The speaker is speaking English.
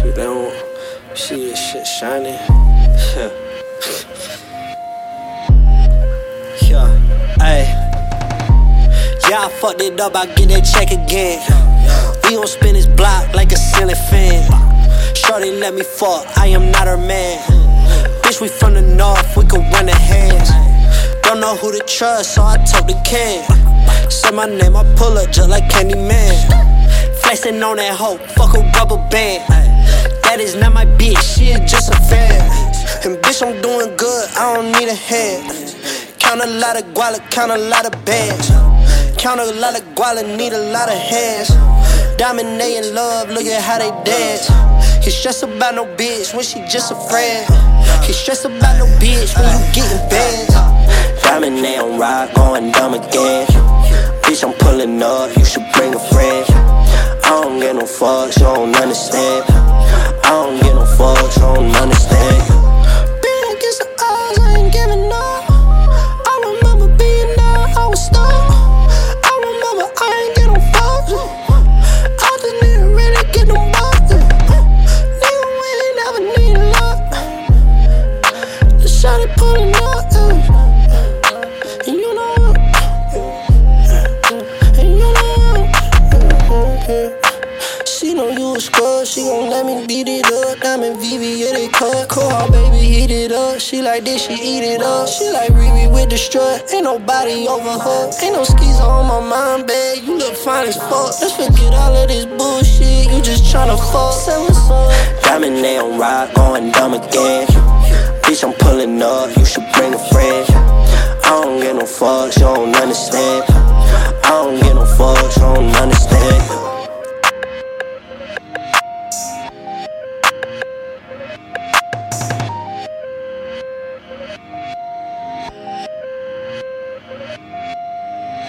See, they don't see this shit shining. yeah, ayy. Yeah, I fucked it up, I get that check again. We gon' spin this block like a ceiling fan. Shorty let me fuck, I am not her man. Bitch, we from the north, we can run the hands. Don't know who to trust, so I took the can. Say my name, I pull up just like Candyman. Flexing on that hoe, fuck a rubber band. Not she just a fan. And bitch, I'm doing good, I don't need a hand. Count a lot of guala, count a lot of bands. Count a lot of guala, need a lot of hands. Diamond they in love, look at how they dance. He stress about no bitch when she just a friend. He stress about no bitch when you getting bands. Diamond they on ride, going dumb again. Bitch, I'm pulling up, you should bring a friend. I don't get no fucks, you don't understand. I don't get no fucks, you don't understand. Been against the odds, I ain't giving up. I remember being down, I was stuck. I remember I ain't get no fucks. I just need to really get no bucks. Nigga, we ain't never need luck. The shot it pulling up. She know you a scrub, she gon' let me beat it up. Diamond VV, yeah, they cut. Call, baby, heat it up. She like this, she eat it up. She like Riri with the strut. Ain't nobody over her. Ain't no skis on my mind, babe. You look fine as fuck. Let's forget all of this bullshit. You just tryna fuck. Say what's up. Diamond, on ride, going dumb again. Bitch, I'm pulling up, you should bring a friend. I don't get no fucks, you don't understand. I don't get no fucks, you don't understand.